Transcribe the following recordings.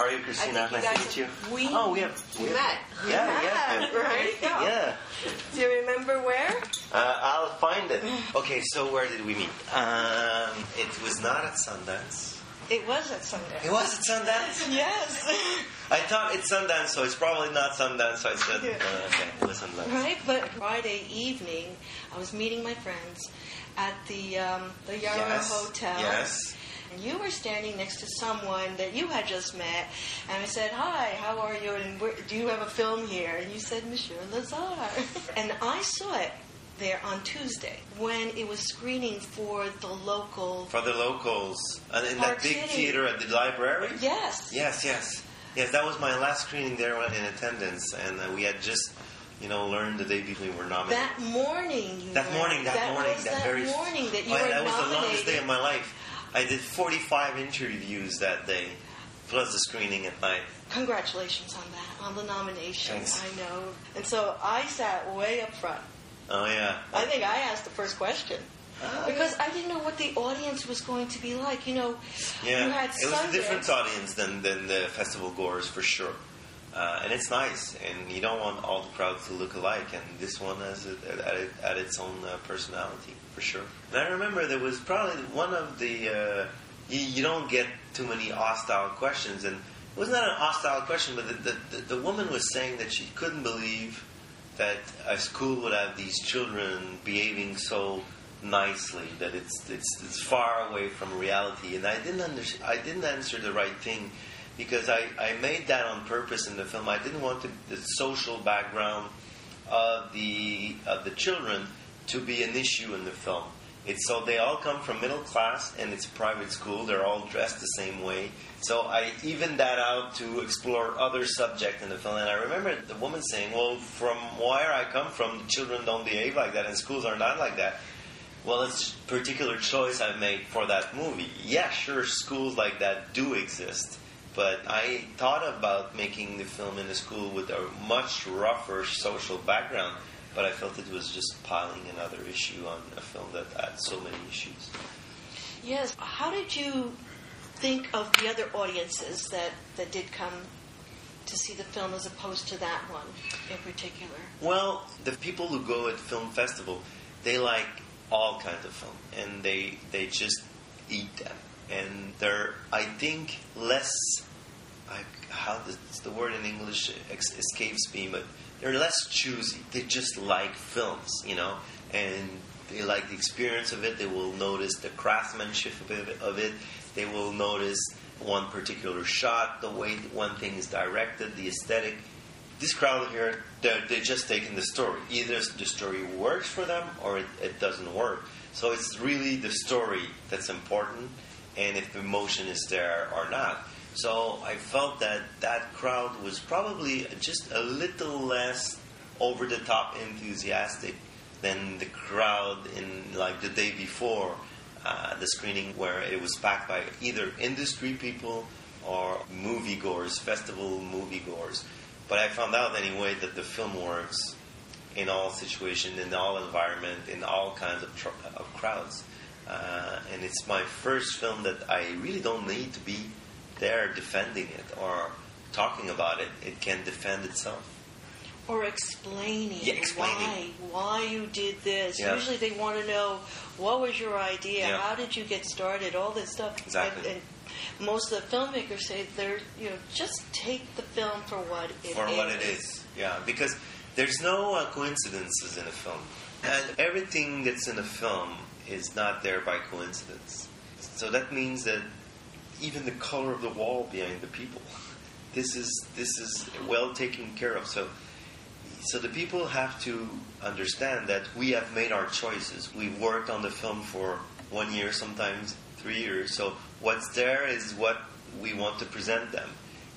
How are you, Christina? I Nice you to meet you. We Oh, we have. We met. We Yeah, met, yeah. Right? yeah. Do you remember where? Uh, I'll find it. Okay, so where did we meet? Um, it was not at Sundance. It was at Sundance. It was at Sundance. Yes. I thought it's Sundance, so it's probably not Sundance. So I said, Yeah. uh, okay, it was Sundance. right, but Friday evening, I was meeting my friends at the um, the Yarrow Yes. Hotel. Yes. And you were standing next to someone that you had just met, and I said, "Hi, how are you? And where, do you have a film here?" And you said, "Monsieur Lazhar." and I saw it there on Tuesday when it was screening for the local. For the locals, and in that big City. theater at the library. Yes. Yes, yes, yes. That was my last screening there when in attendance, and uh, we had just, you know, learned the day before we were nominated. That morning, you That morning, that, morning, was that, that very morning that you Oh, were that was the longest day of my life. I did 45 interviews that day, plus the screening at night. Congratulations on that, on the nomination. Thanks. I know. And so I sat way up front. Oh yeah. I think I asked the first question. Oh, Because I didn't know what the audience was going to be like. You know, yeah, you had it was a different audience than, than the festival goers for sure. Uh, and it's nice, and you don't want all the crowds to look alike. And this one has it at, it, at its own uh, personality for sure. And I remember there was probably one of the uh, you, you don't get too many hostile questions, and it was not an hostile question, but the, the, the, woman was saying that she couldn't believe that a school would have these children behaving so nicely that it's it's, it's far away from reality. And I didn't under, I didn't answer the right thing because I, I made that on purpose in the film. I didn't want the, the social background of the of the children to be an issue in the film. It's so they all come from middle class and it's private school. They're all dressed the same way. So I evened that out to explore other subject in the film. And I remember the woman saying, "Well, from where I come from, the children don't behave like that, and schools are not like that." Well, it's a particular choice I made for that movie. Yeah, sure, schools like that do exist. But I thought about making the film in a school with a much rougher social background, but I felt it was just piling another issue on a film that had so many issues. Yes. How did you think of the other audiences that, that did come to see the film as opposed to that one in particular? Well, the people who go at film festival, they like all kinds of film, and they they just eat them, and they're I think less. I, how does the word in English escapes me, but they're less choosy. They just like films, you know, and they like the experience of it. They will notice the craftsmanship of it. They will notice one particular shot, the way one thing is directed, the aesthetic this crowd here, they're, they're just taking the story. Either the story works for them or it, it doesn't work. So it's really the story that's important and if the emotion is there or not. So I felt that that crowd was probably just a little less over the top enthusiastic than the crowd in like the day before uh, the screening where it was packed by either industry people or moviegoers, festival moviegoers. But I found out anyway that the film works in all situations, in all environment, in all kinds of, tr- of crowds. Uh, and it's my first film that I really don't need to be there defending it or talking about it. It can defend itself. Or explaining, Yeah, explaining. why why you did this. Yeah. Usually they want to know what was your idea, Yeah. how did you get started, all this stuff. Exactly. And, and most of the filmmakers say they're you know just take the film for what it is. for what it is. Yeah, because there's no uh, coincidences in a film, and everything that's in a film is not there by coincidence. So that means that even the color of the wall behind the people, this is this is well taken care of. So. So the people have to understand that we have made our choices. We've worked on the film for one year, sometimes three years. So what's there is what we want to present them.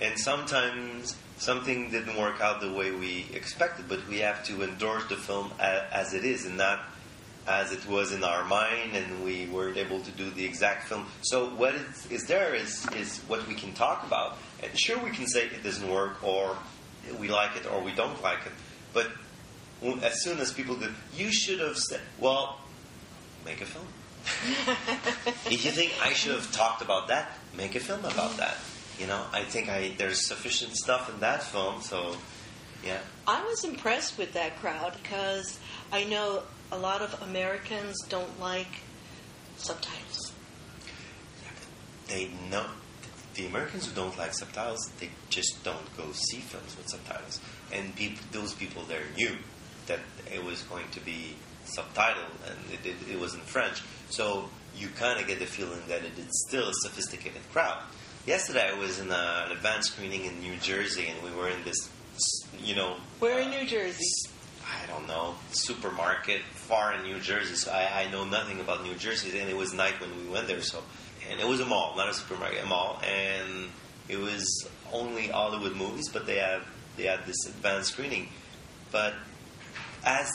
And sometimes something didn't work out the way we expected, but we have to endorse the film a- as it is and not as it was in our mind and we weren't able to do the exact film. So what is, is there is, is what we can talk about. And sure, we can say it doesn't work or we like it or we don't like it. But as soon as people do, you should have said, well, make a film. if you think I should have talked about that, make a film about that. you know, I think I there's sufficient stuff in that film. So, yeah. I was impressed with that crowd because I know a lot of Americans don't like subtitles. They know the Americans who don't like subtitles. They just don't go see films with subtitles. And peop those people there knew that it was going to be subtitled and it, it, it was in French. So you kind of get the feeling that it is still a sophisticated crowd. Yesterday I was in a, an advanced screening in New Jersey and we were in this, you know. Where in uh, New Jersey? I don't know, supermarket far in New Jersey. So I, I know nothing about New Jersey, and it was night when we went there. So, and it was a mall, not a supermarket, a mall, and it was only Hollywood movies, but they have they had this advanced screening. But as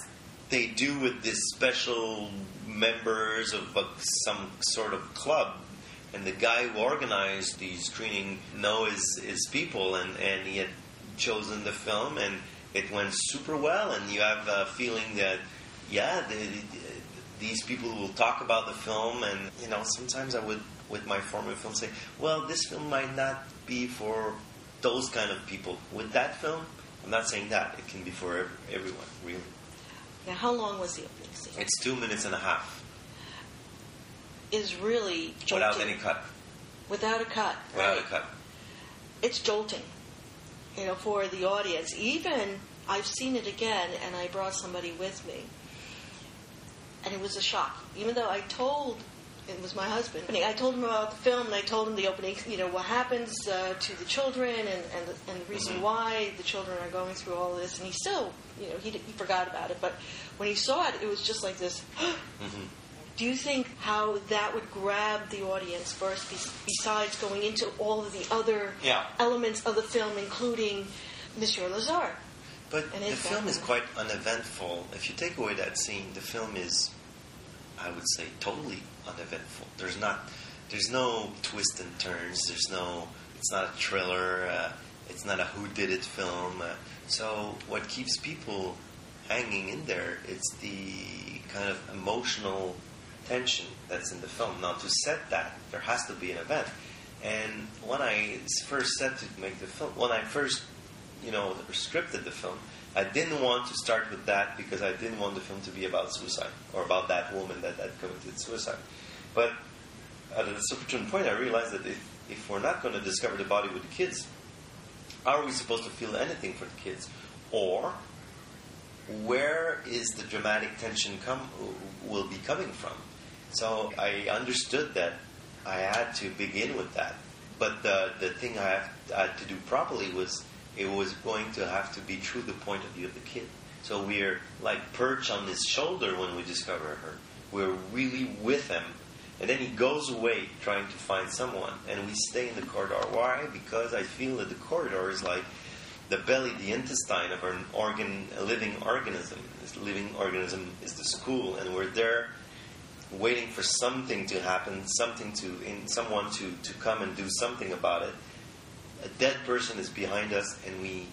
they do with this special members of a, some sort of club, and the guy who organized the screening know his, his people, and, and he had chosen the film, and it went super well, and you have a feeling that, yeah, the, the, these people will talk about the film, and you know, sometimes I would, with my former film, say, well, this film might not be for those kind of people. With that film, I'm not saying that it can be for ev- everyone, really. Now, how long was the opening scene? It's two minutes and a half Is really jolting. without any cut. Without a cut. Without right. a cut. It's jolting. You know, for the audience. Even I've seen it again, and I brought somebody with me, and it was a shock. Even though I told it was my husband. I told him about the film, and I told him the opening. You know what happens uh, to the children, and and the, and the reason Mhm. why the children are going through all this. And he still, you know, he he forgot about it. But when he saw it, it was just like this. hmm Do you think how that would grab the audience first, besides going into all of the other Yeah. elements of the film, including Monsieur Lazhar? But And the film is quite uneventful. If you take away that scene, the film is, I would say, totally uneventful. There's not, there's no twists and turns. There's no, it's not a thriller. Uh, it's not a who did it film. Uh, so what keeps people hanging in there? It's the kind of emotional tension that's in the film. Now to set that, there has to be an event. And when I first set to make the film, when I first you know, scripted the film, I didn't want to start with that because I didn't want the film to be about suicide or about that woman that had committed suicide. But at a certain point, I realized that if, if we're not going to discover the body with the kids, are we supposed to feel anything for the kids? Or where is the dramatic tension come will be coming from? So I understood that I had to begin with that. But the the thing I, have, I had to do properly was it was going to have to be through the point of view of the kid. So we're like perched on his shoulder when we discover her. We're really with him. And then he goes away trying to find someone, and we stay in the corridor. Why? Because I feel that the corridor is like the belly, the intestine of an organ, a living organism. This living organism is the school, and we're there waiting for something to happen, something to, in someone to, to come and do something about it. A dead person is behind us, and we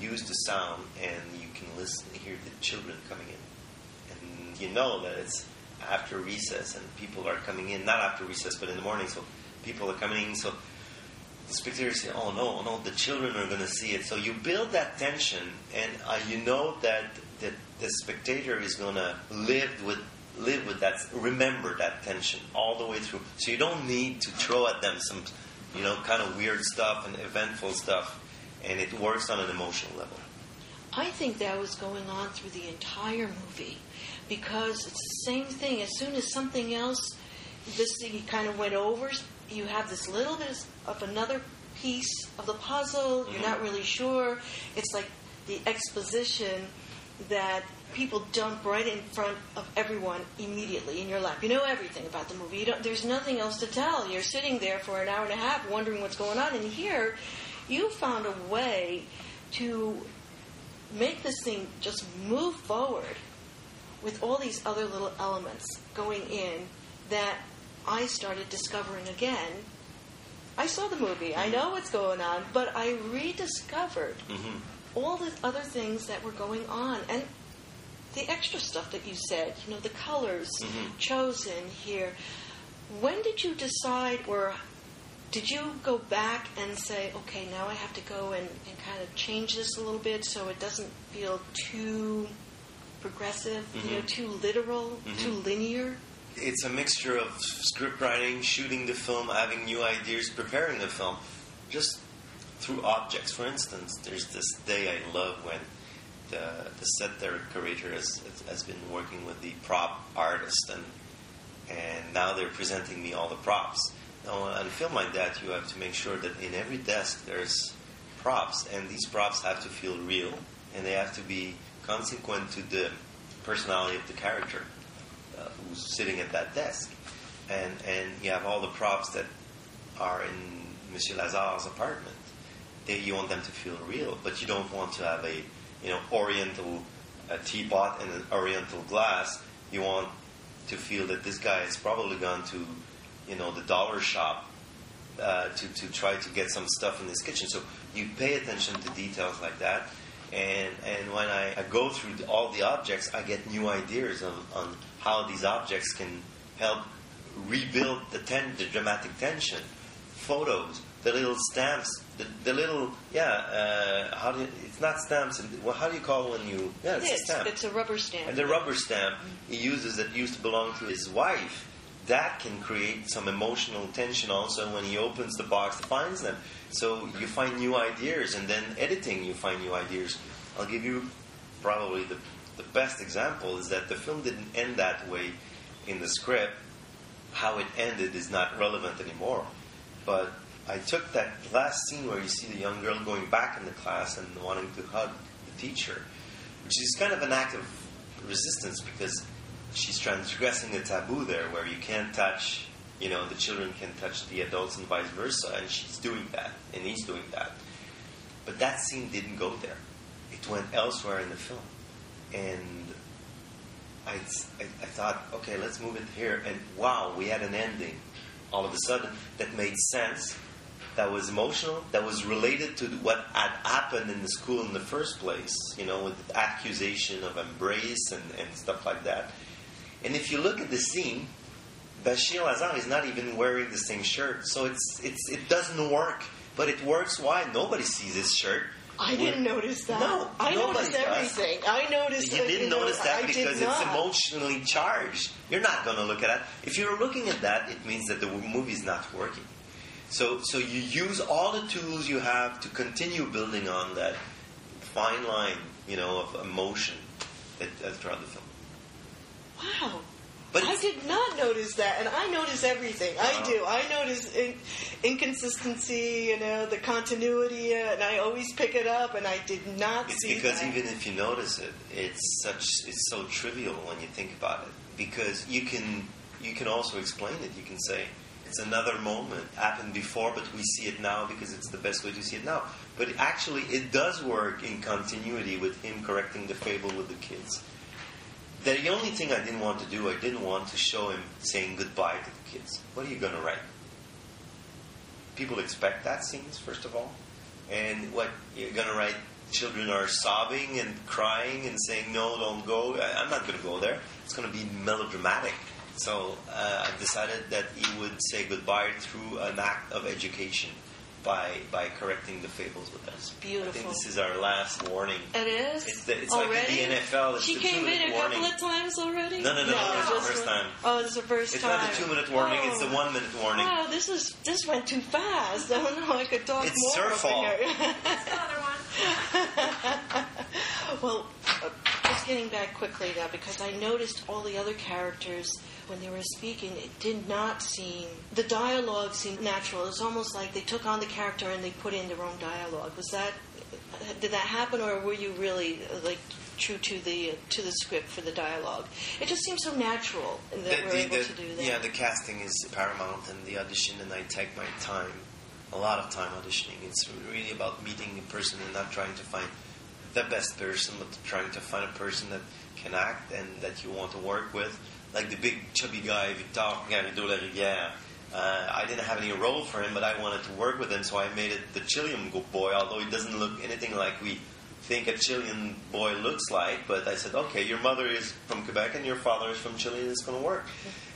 use the sound, and you can listen, hear the children coming in, and you know that it's after recess, and people are coming in, not after recess, but in the morning. So people are coming in. So the spectators say, "Oh no, no, the children are going to see it." So you build that tension, and uh, you know that that the spectator is going to live with live with that, remember that tension all the way through. So you don't need to throw at them some, you know, kind of weird stuff and eventful stuff, and it works on an emotional level. I think that was going on through the entire movie because it's the same thing. As soon as something else, this thing kind of went over, you have this little bit of another piece of the puzzle. You're mm-hmm. not really sure. It's like the exposition that people dump right in front of everyone immediately in your lap. You know everything about the movie. You don't, there's nothing else to tell. You're sitting there for an hour and a half wondering what's going on. And here, you found a way to make this thing just move forward with all these other little elements going in that I started discovering again. I saw the movie, I know what's going on, but I rediscovered hmm all the other things that were going on and the extra stuff that you said, you know, the colors Mhm. chosen here. When did you decide, or did you go back and say, okay, now I have to go and, and kind of change this a little bit so it doesn't feel too progressive, you know, Mhm. too literal, Mhm. too linear? It's a mixture of script writing, shooting the film, having new ideas, preparing the film, just through objects. For instance, there's this day I love when the, the set decorator has, has been working with the prop artist, and and now they're presenting me all the props. Now, on a film like that, you have to make sure that in every desk there's props, and these props have to feel real, and they have to be consequent to the personality of the character uh, who's sitting at that desk. And, and you have all the props that are in Monsieur Lazhar's apartment. They, you want them to feel real, but you don't want to have a you know Oriental teapot and an Oriental glass. You want to feel that this guy has probably gone to you know the dollar shop uh, to to try to get some stuff in his kitchen. So you pay attention to details like that. And and when I, I go through the, all the objects, I get new ideas on, on how these objects can help rebuild the ten, the dramatic tension. Photos, the little stamps, the, the little yeah. Uh, how do you, it's not stamps? Well, how do you call when you yeah? It's a stamp. it's a rubber stamp. And the rubber stamp he uses that used to belong to his wife, that can create some emotional tension also when he opens the box and finds them. So you find new ideas, and then editing, you find new ideas. I'll give you probably the, the best example is that the film didn't end that way in the script. How it ended is not relevant anymore. But I took that last scene where you see the young girl going back in the class and wanting to hug the teacher, which is kind of an act of resistance because she's transgressing a taboo there where you can't touch, you know, the children can touch the adults and vice versa, and she's doing that, and he's doing that. But that scene didn't go there. It went elsewhere in the film. And I, I, I thought, okay, let's move it here. And wow, we had an ending all of a sudden that made sense, that was emotional, that was related to what had happened in the school in the first place, you know, with the accusation of embrace and, and stuff like that. And if you look at the scene, Bachir Lazhar is not even wearing the same shirt, so it's, it's, it doesn't work. But it works. Why? Nobody sees his shirt. I didn't notice that. No, I noticed does. everything. I noticed. You didn't know, notice that I because it's emotionally charged. You're not going to look at that. If you're looking at that, it means that the movie is not working. So, so you use all the tools you have to continue building on that fine line, you know, of emotion that, that throughout the film. Wow. But I did not notice that, and I notice everything. I Uh-huh. do. I notice in, inconsistency, you know, the continuity, uh, and I always pick it up. And I did not see It's see because that. even if you notice it, it's such it's so trivial when you think about it. Because you can you can also explain it. You can say it's another moment happened before, but we see it now because it's the best way to see it now. But actually, it does work in continuity with him correcting the fable with the kids. The only thing I didn't want to do, I didn't want to show him saying goodbye to the kids. What are you going to write? People expect that scenes, first of all. And what you're going to write, children are sobbing and crying and saying, no, don't go. I'm not going to go there. It's going to be melodramatic. So uh, I decided that he would say goodbye through an act of education by, by correcting the fables with us. Beautiful. I think this is our last warning. It is. It's the- it's like in already. the NFL, it's she the came in two-minute a couple of times already. No, no, no, no, it's the first time. Oh, it's the first It's time. not the two minute warning, it's the Oh. one minute warning. Wow, this is this went too fast. I don't know. I could talk It's more. her over fault. here. Another one. well, just getting back quickly now because I noticed all the other characters when they were speaking. It did not seem the dialogue seemed natural. It was almost like they took on the character and they put in their own dialogue. Was that did that happen, or were you really like? True to the to the script for the dialogue, it just seems so natural that The- we're the- able the- to do that. Yeah, the casting is paramount, and the audition, and I take my time, a lot of time auditioning. It's really about meeting a person and not trying to find the best person, but trying to find a person that can act and that you want to work with. Like the big chubby guy, Victor Garrido. Uh, I didn't have any role for him, but I wanted to work with him, so I made it the Chilean boy, although he doesn't look anything like we think a Chilean boy looks like. But I said, okay, your mother is from Quebec and your father is from Chile, and it's going to work.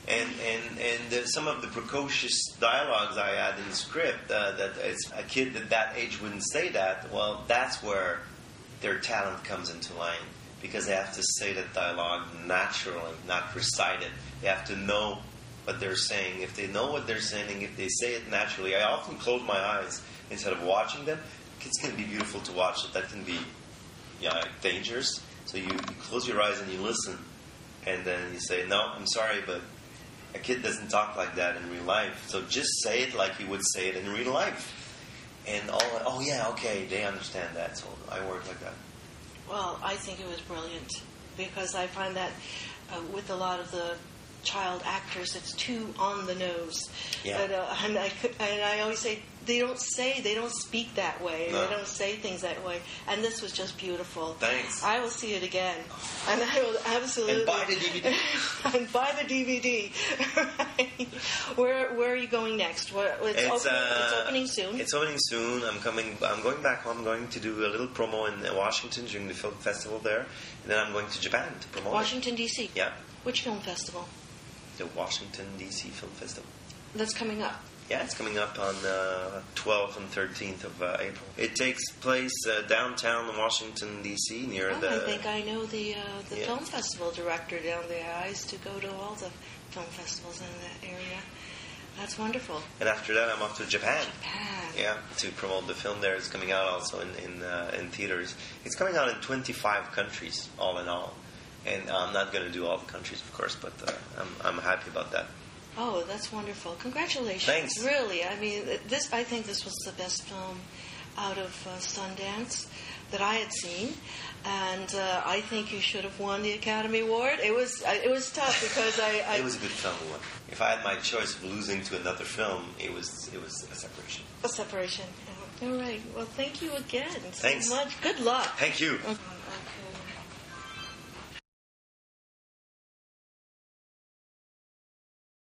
And and and uh, some of the precocious dialogues I had in the script uh, that it's a kid at that age wouldn't say that. Well, that's where their talent comes into line because they have to say that dialogue naturally, not recite it. They have to know what they're saying. If they know what they're saying, if they say it naturally, I often close my eyes instead of watching them. Going to be beautiful to watch. But that can be yeah, dangerous. So you, you close your eyes and you listen, and then you say, "No, I'm sorry, but a kid doesn't talk like that in real life. So just say it like you would say it in real life." And all, oh yeah, okay, they understand that. So I work like that. Well, I think it was brilliant because I find that uh, with a lot of the child actors, it's too on the nose. Yeah. But, uh, and, I, could- and I always say they don't say, they don't speak that way. No. They don't say things that way. And this was just beautiful. Thanks. I will see it again, and I will absolutely And buy the DVD. and buy the DVD. where Where are you going next? Where, it's, It's, opening, uh, it's opening soon. It's opening soon. I'm coming. I'm going back home. I'm going to do a little promo in Washington during the film festival there, and then I'm going to Japan to promote. Washington D.C. Yeah, Which film festival? the Washington D.C. Film Festival. That's coming up. Yeah, it's coming up on uh, 12th and 13th of uh, April. It takes place uh, downtown in Washington D.C. near Oh, the. I think I know the uh, the Yeah. film festival director down there. I used to go to all the film festivals in that area. That's wonderful. and after that, I'm off to Japan. Japan. Yeah, to promote the film there. It's coming out also in in, uh, in theaters. It's coming out in 25 countries, all in all. And I'm not going to do all the countries, of course, but uh, I'm I'm happy about that. Oh, that's wonderful. Congratulations. Thanks. Really, I mean, this. I think this was the best film out of uh, Sundance that I had seen, and uh, I think you should have won the Academy Award. It was uh, it was tough because I, I It was a good film. If I had my choice of losing to another film, it was it was a separation. a separation. Yeah. All right. Well, thank you again so Thanks. much. Good luck. Thank you. Okay.